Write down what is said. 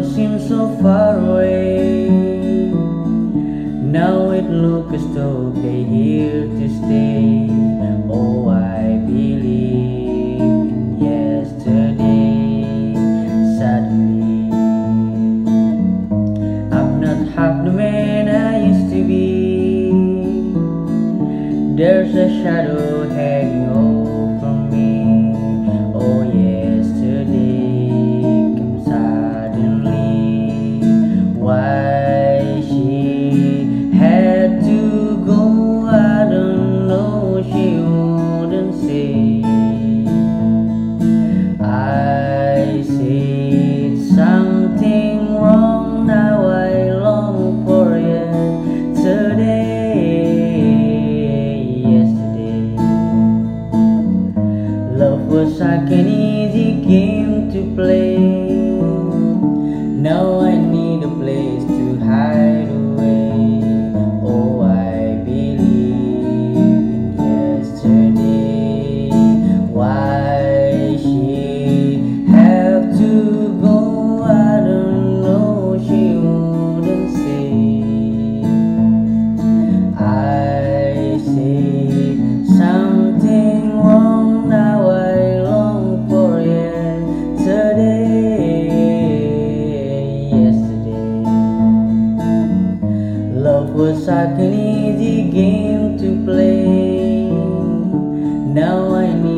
world so far away. Now it looks as though they're here to stay. Oh, I believe in yesterday. Suddenly, I'm not half the man I used to be. There's a shadow. Was like an easy game to play. Like an easy game to play. Now I need.